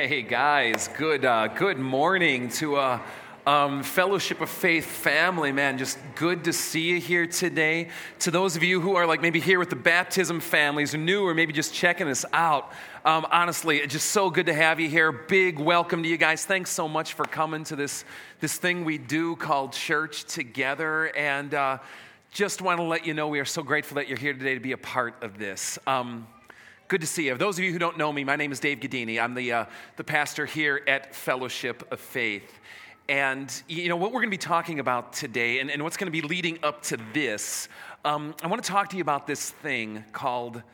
Hey guys, good uh, good morning to a um, Fellowship of Faith family, man. Just good to see you here today. To those of you who are like maybe here with the baptism families, or new, or maybe just checking us out, um, honestly, it's just so good to have you here. Big welcome to you guys. Thanks so much for coming to this this thing we do called church together, and uh, just want to let you know we are so grateful that you're here today to be a part of this. Um, Good to see you. Those of you who don't know me, my name is Dave Gadini. I'm the, uh, the pastor here at Fellowship of Faith. And, you know, what we're going to be talking about today and, and what's going to be leading up to this, um, I want to talk to you about this thing called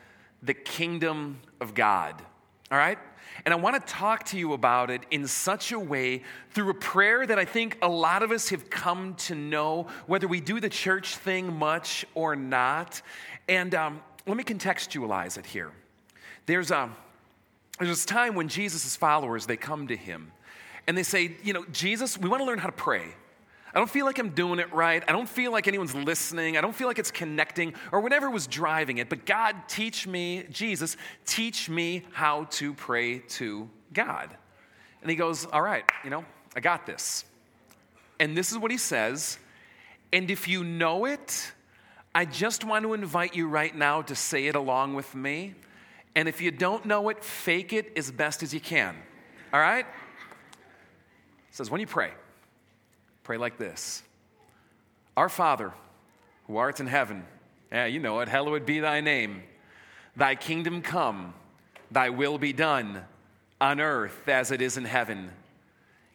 the kingdom of God. All right? And I want to talk to you about it in such a way through a prayer that I think a lot of us have come to know, whether we do the church thing much or not. And um, let me contextualize it here. There's, a, there's this time when Jesus' followers, they come to him and they say, you know, Jesus, we want to learn how to pray. I don't feel like I'm doing it right. I don't feel like anyone's listening. I don't feel like it's connecting or whatever was driving it. But God, teach me, Jesus, teach me how to pray to God. And he goes, All right, you know, I got this. And this is what he says. And if you know it, I just want to invite you right now to say it along with me. And if you don't know it, fake it as best as you can. All right? It says, when you pray, pray like this Our Father, who art in heaven, yeah, you know it, hallowed be thy name. Thy kingdom come, thy will be done on earth as it is in heaven.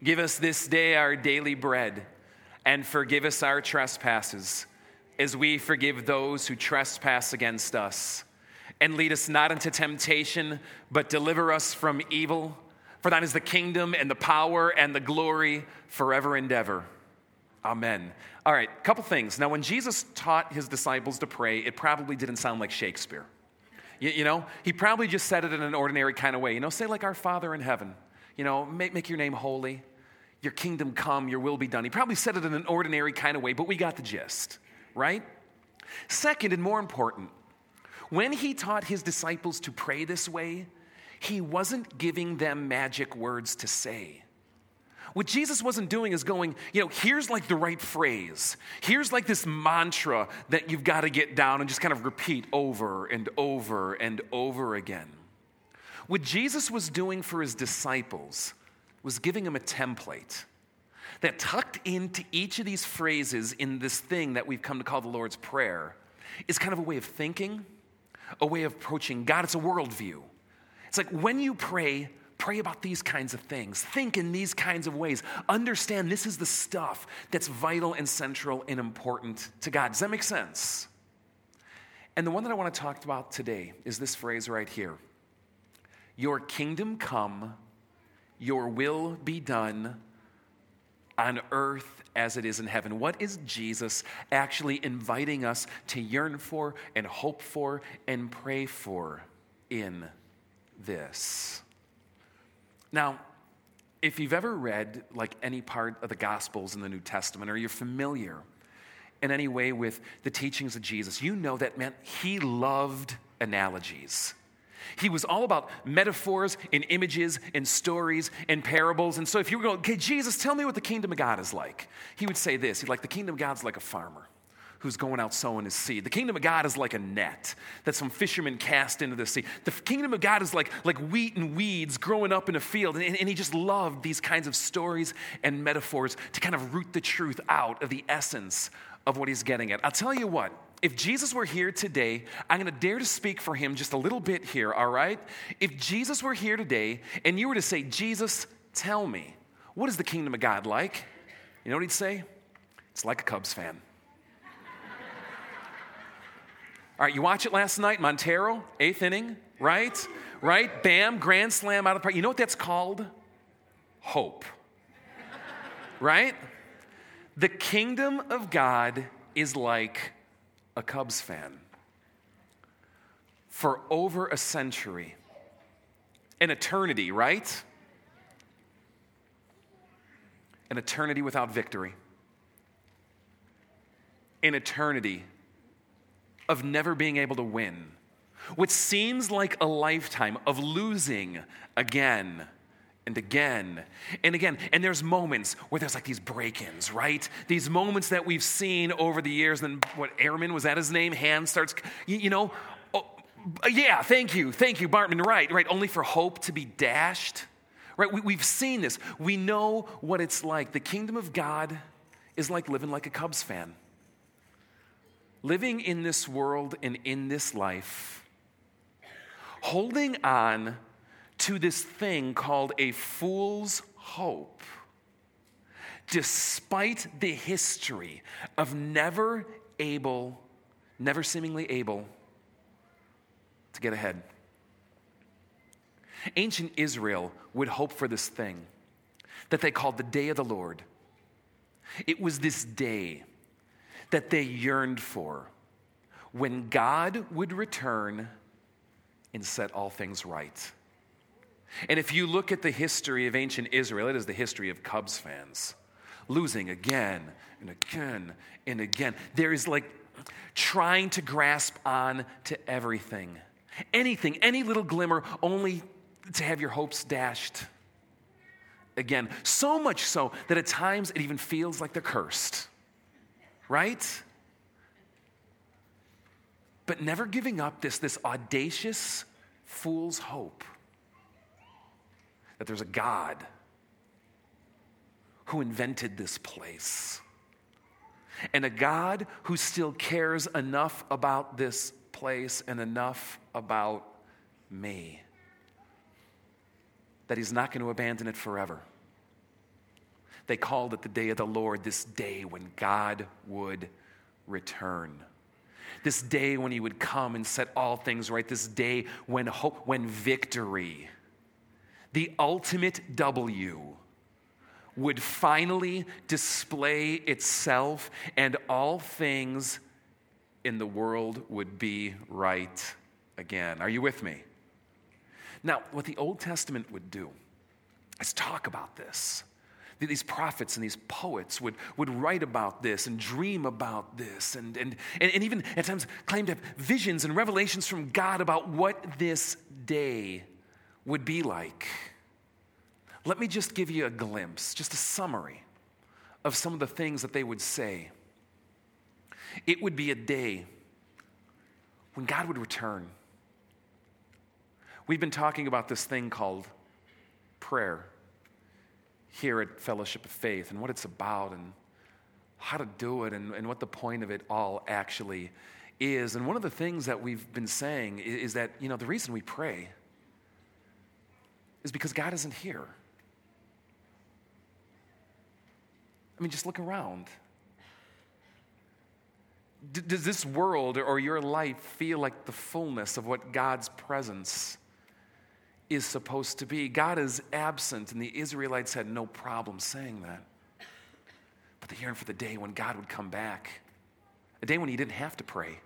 Give us this day our daily bread, and forgive us our trespasses, as we forgive those who trespass against us and lead us not into temptation, but deliver us from evil. For thine is the kingdom and the power and the glory forever and ever. Amen. All right, couple things. Now, when Jesus taught his disciples to pray, it probably didn't sound like Shakespeare. You, you, know, he probably just said it in an ordinary kind of way. You know, say like our Father in heaven. You know, make, make your name holy. Your kingdom come, your will be done. He probably said it in an ordinary kind of way, but we got the gist, right? Second, and more important, when he taught his disciples to pray this way, he wasn't giving them magic words to say. What Jesus wasn't doing is going, you know, here's like the right phrase. Here's like this mantra that you've got to get down and just kind of repeat over and over and over again. What Jesus was doing for his disciples was giving them a template that tucked into each of these phrases in this thing that we've come to call the Lord's Prayer is kind of a way of thinking a way of approaching God, it's a worldview. It's like when you pray, pray about these kinds of things, think in these kinds of ways, understand this is the stuff that's vital and central and important to God. Does that make sense? And the one that I want to talk about today is this phrase right here Your kingdom come, your will be done on earth as it is in heaven. What is Jesus actually inviting us to yearn for and hope for and pray for in this? Now, if you've ever read like any part of the Gospels in the New Testament or you're familiar in any way with the teachings of Jesus, you know that man, he loved analogies. He was all about metaphors and images and stories and parables. And so if you were going, okay, Jesus, tell me what the kingdom of God is like, he would say this. He'd like, the kingdom of God's like a farmer who's going out sowing his seed. The kingdom of God is like a net that some fishermen cast into the sea. The kingdom of God is like, like wheat and weeds growing up in a field. And, and he just loved these kinds of stories and metaphors to kind of root the truth out of the essence of what he's getting at. I'll tell you what, if Jesus were here today, I'm going to dare to speak for him just a little bit here, all right? If Jesus were here today and you were to say, Jesus, tell me, what is the kingdom of God like? You know what he'd say? It's like a Cubs fan. all right, you watch it last night, Montero, eighth inning, right? Right? Bam, grand slam out of the park. You know what that's called? Hope. right? The kingdom of God is like a Cubs fan for over a century, an eternity, right? An eternity without victory, an eternity of never being able to win, what seems like a lifetime of losing again and again and again. And there's moments where there's like these break ins, right? These moments that we've seen over the years. And what, Airman, was that his name? Hand starts, you, know, oh, uh, yeah, thank you, thank you, Bartman, right, right. Only for hope to be dashed, right? We, we've seen this. We know what it's like. The kingdom of God is like living like a Cubs fan. Living in this world and in this life, holding on to this thing called a fool's hope, despite the history of never able, never seemingly able to get ahead. Ancient Israel would hope for this thing that they called the day of the Lord. It was this day that they yearned for when God would return and set all things right. And if you look at the history of ancient Israel, it is the history of Cubs fans losing again and again and again. There is like trying to grasp on to everything, anything, any little glimmer, only to have your hopes dashed again. So much so that at times it even feels like they're cursed, right? But never giving up this, this audacious fool's hope that there's a God who invented this place. And a God who still cares enough about this place and enough about me that he's not going to abandon it forever. They called it the day of the Lord, this day when God would return. This day when he would come and set all things right. This day when hope, when victory the ultimate W, would finally display itself and all things in the world would be right again. Are you with me? Now, what the Old Testament would do is talk about this. These prophets and these poets would, would write about this and dream about this, and, and, and, and even at times claim to have visions and revelations from God about what this day would be like. Let me just give you a glimpse, just a summary of some of the things that they would say. It would be a day when God would return. We've been talking about this thing called prayer here at Fellowship of Faith and what it's about and how to do it and, and what the point of it all actually is. And one of the things that we've been saying is, is that, you know, the reason we pray is because God isn't here. I mean, just look around. D- does this world or your life feel like the fullness of what God's presence is supposed to be? God is absent, and the Israelites had no problem saying that. But they yearned for the day when God would come back, a day when he didn't have to pray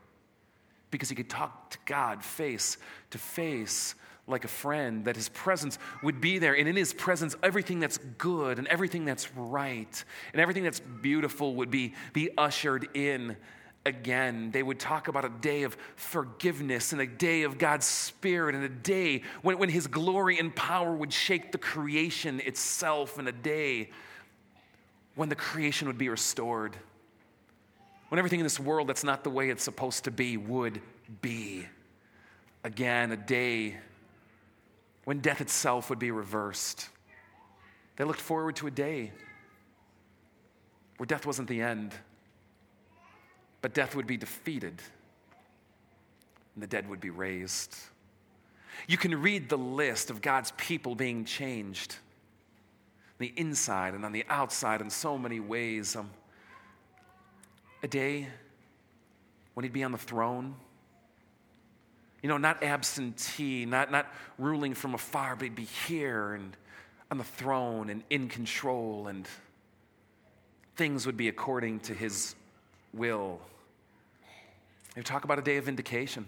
because he could talk to God face to face like a friend, that his presence would be there. And in his presence, everything that's good and everything that's right and everything that's beautiful would be, be ushered in again. They would talk about a day of forgiveness and a day of God's Spirit and a day when, when his glory and power would shake the creation itself and a day when the creation would be restored. When everything in this world that's not the way it's supposed to be would be. Again, a day when death itself would be reversed. They looked forward to a day where death wasn't the end, but death would be defeated and the dead would be raised. You can read the list of God's people being changed the inside and on the outside in so many ways. Um, a day when he'd be on the throne you know, not absentee, not, not ruling from afar, but he'd be here and on the throne and in control, and things would be according to his will. They talk about a day of vindication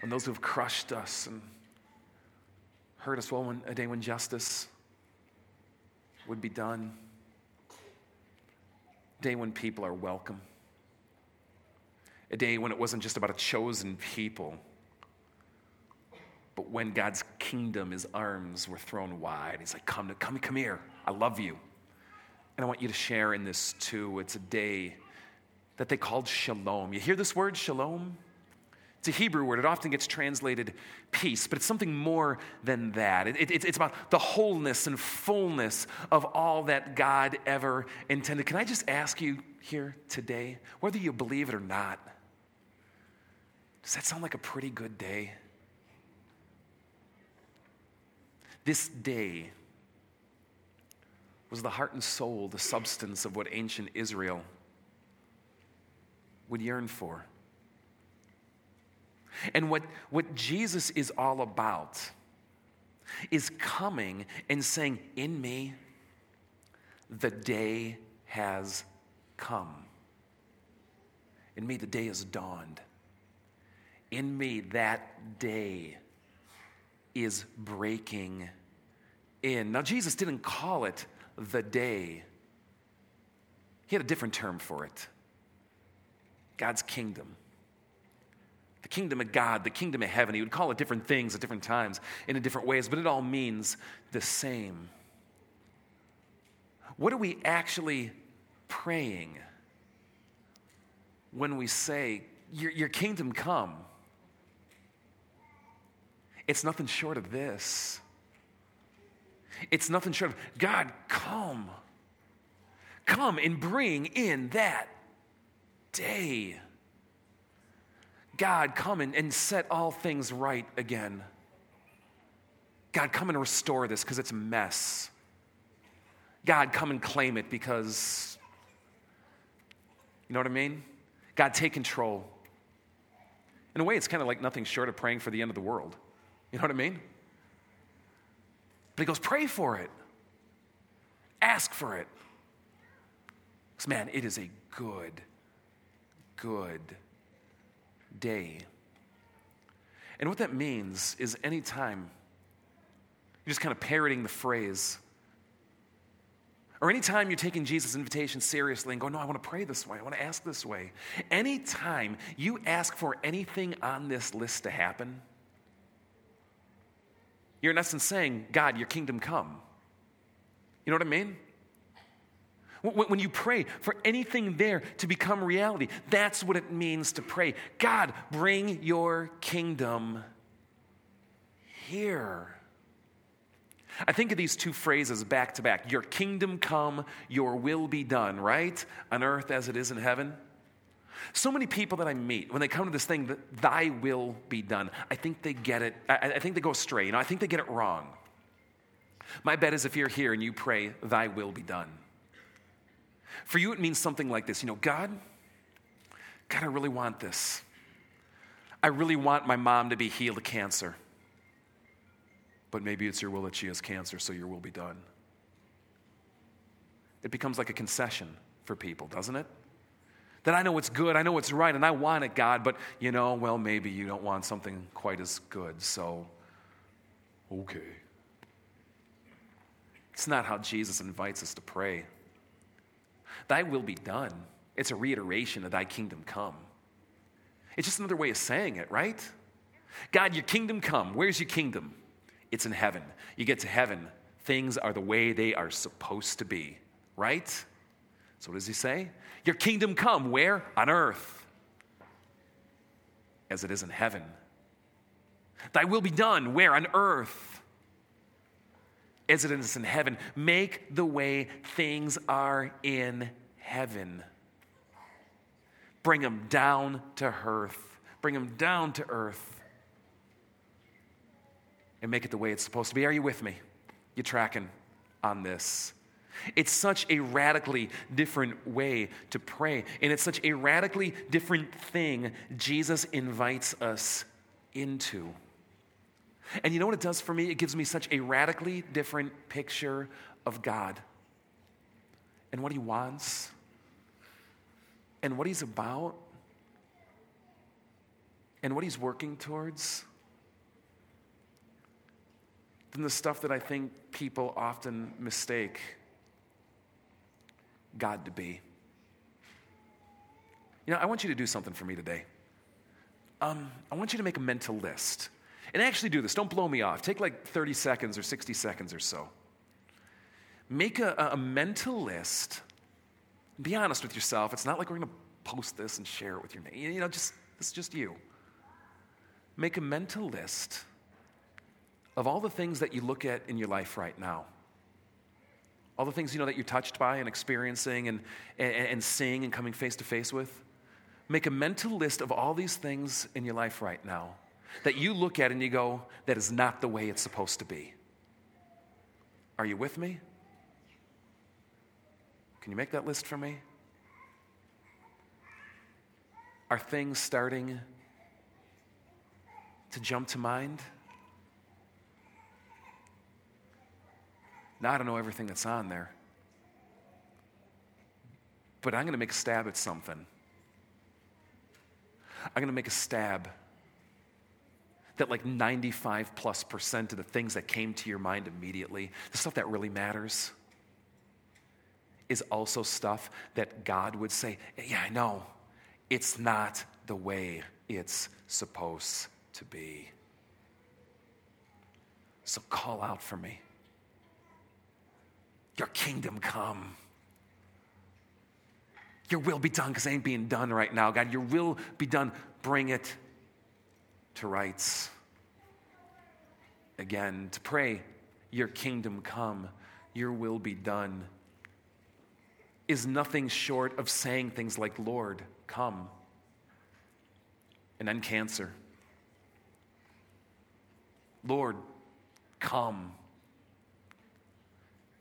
when those who have crushed us and hurt us well, when, a day when justice would be done, a day when people are welcome a day when it wasn't just about a chosen people, but when God's kingdom, his arms were thrown wide. He's like, Come, come, come here. I love you. And I want you to share in this too. It's a day that they called shalom. You hear this word, shalom? It's a Hebrew word. It often gets translated peace, but it's something more than that. It, it, it's about the wholeness and fullness of all that God ever intended. Can I just ask you here today, whether you believe it or not, does that sound like a pretty good day? This day was the heart and soul, the substance of what ancient Israel would yearn for. And what, what Jesus is all about is coming and saying, In me, the day has come. In me, the day has dawned. In me, that day is breaking in. Now, Jesus didn't call it the day, he had a different term for it God's kingdom the kingdom of God, the kingdom of heaven. He would call it different things at different times and in different ways, but it all means the same. What are we actually praying when we say, Your, your kingdom come? It's nothing short of this. It's nothing short of God, come. Come and bring in that day God, come and, and set all things right again. God, come and restore this because it's a mess. God, come and claim it because, you know what I mean? God, take control. In a way, it's kind of like nothing short of praying for the end of the world. You know what I mean? But he goes, pray for it, ask for it. Because, man, it is a good, good day. And what that means is anytime you're just kind of parroting the phrase, or anytime you're taking Jesus' invitation seriously and going, No, I want to pray this way, I want to ask this way. Anytime you ask for anything on this list to happen, you're in essence saying, God, your kingdom come. You know what I mean? When you pray for anything there to become reality, that's what it means to pray. God, bring your kingdom here. I think of these two phrases back to back Your kingdom come, your will be done, right? On earth as it is in heaven. So many people that I meet, when they come to this thing, that thy will be done, I think they get it, I, I think they go astray. You know, I think they get it wrong. My bet is if you're here and you pray, thy will be done. For you, it means something like this you know, God, God, I really want this. I really want my mom to be healed of cancer. But maybe it's your will that she has cancer, so your will be done. It becomes like a concession for people, doesn't it? That I know it's good, I know it's right, and I want it, God, but you know, well, maybe you don't want something quite as good, so okay. It's not how Jesus invites us to pray. Thy will be done. It's a reiteration of thy kingdom come. It's just another way of saying it, right? God, your kingdom come. Where's your kingdom? It's in heaven. You get to heaven, things are the way they are supposed to be, right? So, what does he say? Your kingdom come. Where? On earth, as it is in heaven. Thy will be done. Where? On earth as it is in heaven. Make the way things are in heaven. Bring them down to earth. Bring them down to earth. And make it the way it's supposed to be. Are you with me? You tracking on this? It's such a radically different way to pray. And it's such a radically different thing Jesus invites us into. And you know what it does for me? It gives me such a radically different picture of God and what He wants and what He's about and what He's working towards than the stuff that I think people often mistake God to be. You know, I want you to do something for me today. Um, I want you to make a mental list. And actually do this. Don't blow me off. Take like 30 seconds or 60 seconds or so. Make a, a mental list. Be honest with yourself. It's not like we're going to post this and share it with your name. You know, just it's just you. Make a mental list of all the things that you look at in your life right now. All the things you know that you're touched by and experiencing and, and, and seeing and coming face to face with. Make a mental list of all these things in your life right now that you look at and you go, that is not the way it's supposed to be. Are you with me? Can you make that list for me? Are things starting to jump to mind? Now, I don't know everything that's on there, but I'm going to make a stab at something. I'm going to make a stab that like 95 plus percent of the things that came to your mind immediately, the stuff that really matters, is also stuff that God would say, Yeah, I know. It's not the way it's supposed to be. So call out for me. Your kingdom come. Your will be done because it ain't being done right now, God. Your will be done. Bring it to rights. Again, to pray, Your kingdom come, Your will be done, is nothing short of saying things like, Lord, come, and then cancer. Lord, come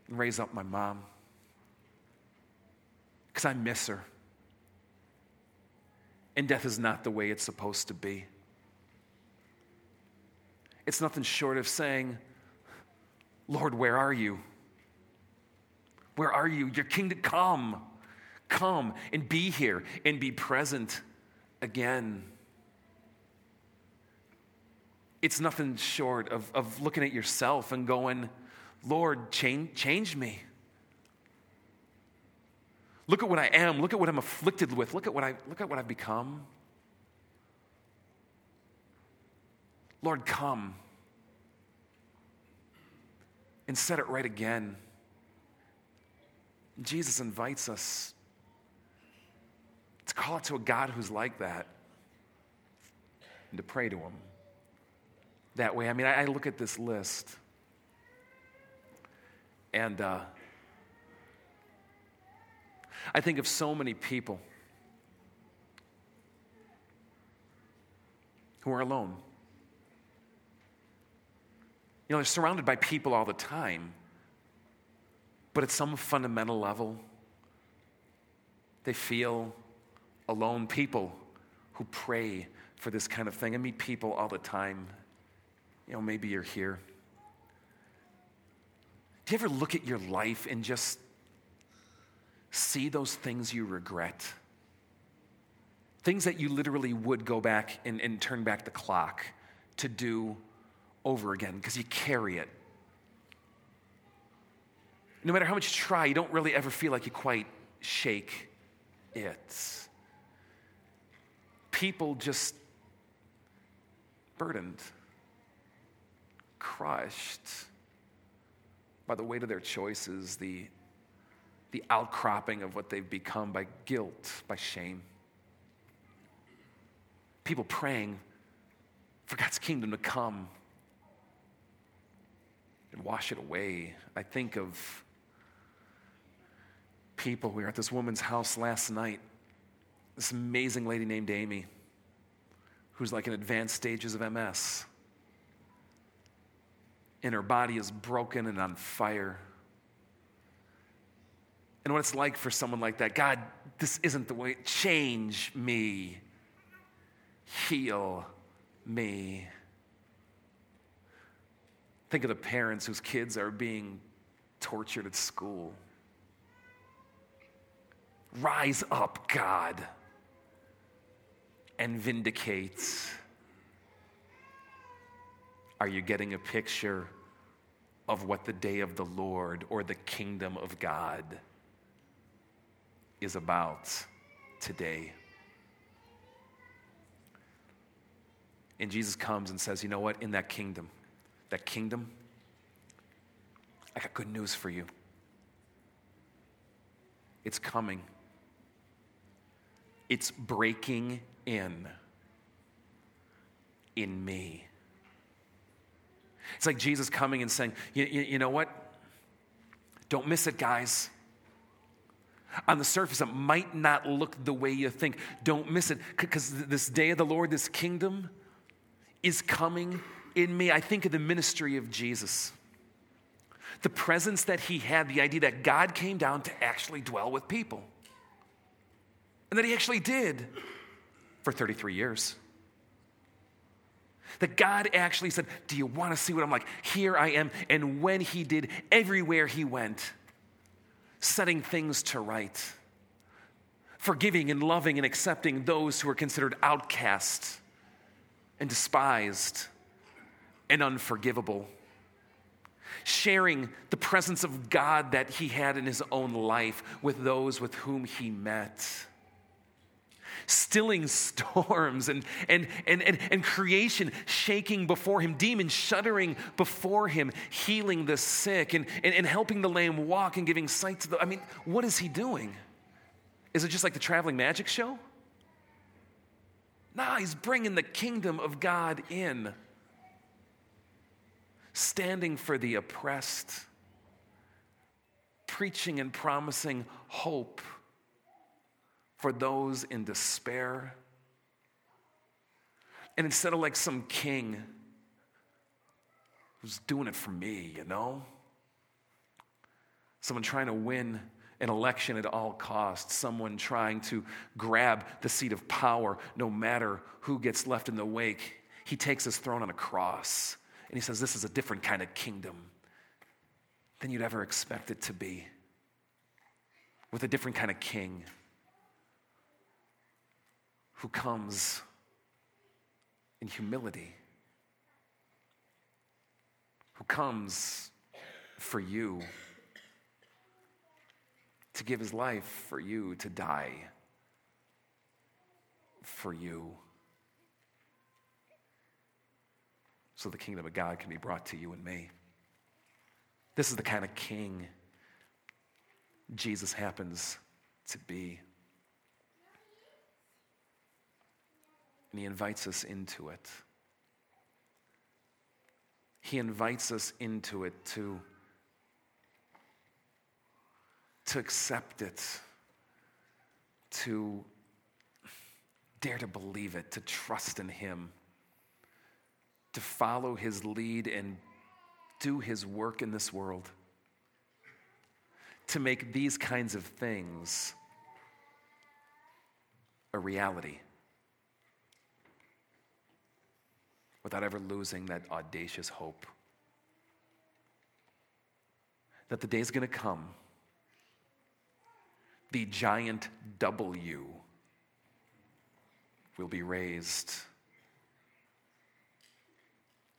and raise up my mom because I miss her. And death is not the way it's supposed to be. It's nothing short of saying, Lord, where are you? Where are you? Your kingdom come. Come and be here and be present again. It's nothing short of, of looking at yourself and going, Lord, change, change me. Look at what I am. Look at what I'm afflicted with. Look at what, I, look at what I've become. Lord, come and set it right again. Jesus invites us to call it to a God who's like that and to pray to Him that way. I mean, I, I look at this list and uh, I think of so many people who are alone. You know, they're surrounded by people all the time, but at some fundamental level, they feel alone. People who pray for this kind of thing. I meet people all the time. You know, maybe you're here. Do you ever look at your life and just see those things you regret? Things that you literally would go back and, and turn back the clock to do over again because you carry it. No matter how much you try, you don't really ever feel like you quite shake it. People just burdened, crushed by the weight of their choices, the, the outcropping of what they've become by guilt, by shame. People praying for God's kingdom to come and wash it away. I think of people. We were at this woman's house last night. This amazing lady named Amy, who's like in advanced stages of MS. And her body is broken and on fire. And what it's like for someone like that God, this isn't the way. Change me, heal me. Think of the parents whose kids are being tortured at school. Rise up, God, and vindicate. Are you getting a picture of what the day of the Lord or the kingdom of God is about today? And Jesus comes and says, You know what? In that kingdom, that kingdom, I got good news for you. It's coming, it's breaking in in me. It's like Jesus coming and saying, you, you, know what? Don't miss it, guys. On the surface, it might not look the way you think. Don't miss it because this day of the Lord, this kingdom is coming in me. I think of the ministry of Jesus. The presence that he had, the idea that God came down to actually dwell with people. And that he actually did for 33 years. That God actually said, Do you want to see what I'm like? Here I am. And when he did, everywhere he went, setting things to right, forgiving and loving and accepting those who are considered outcasts and despised and unforgivable. Sharing the presence of God that he had in his own life with those with whom he met stilling storms and, and, and, and, and creation shaking before him, demons shuddering before him, healing the sick and, and, and helping the lame walk and giving sight to the. I mean, what is he doing? Is it just like the traveling magic show? Nah, he's bringing the kingdom of God in, standing for the oppressed, preaching and promising hope for those in despair. And instead of like some king who's doing it for me, you know? Someone trying to win an election at all costs, someone trying to grab the seat of power no matter who gets left in the wake. He takes his throne on a cross and he says, This is a different kind of kingdom than you'd ever expect it to be, with a different kind of king who comes in humility, who comes for you, to give his life for you, to die for you. So the kingdom of God can be brought to you and me. This is the kind of king Jesus happens to be. And He invites us into it. He invites us into it to, to accept it, to dare to believe it, to trust in Him, to follow His lead and do His work in this world, to make these kinds of things a reality. Without ever losing that audacious hope. That the day is going to come, the giant W will be raised,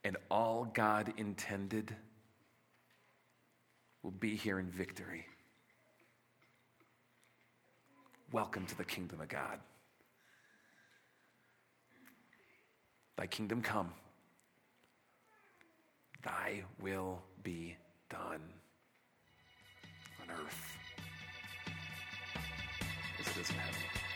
and all God intended will be here in victory. Welcome to the kingdom of God. Thy kingdom come, thy will be done on earth heaven.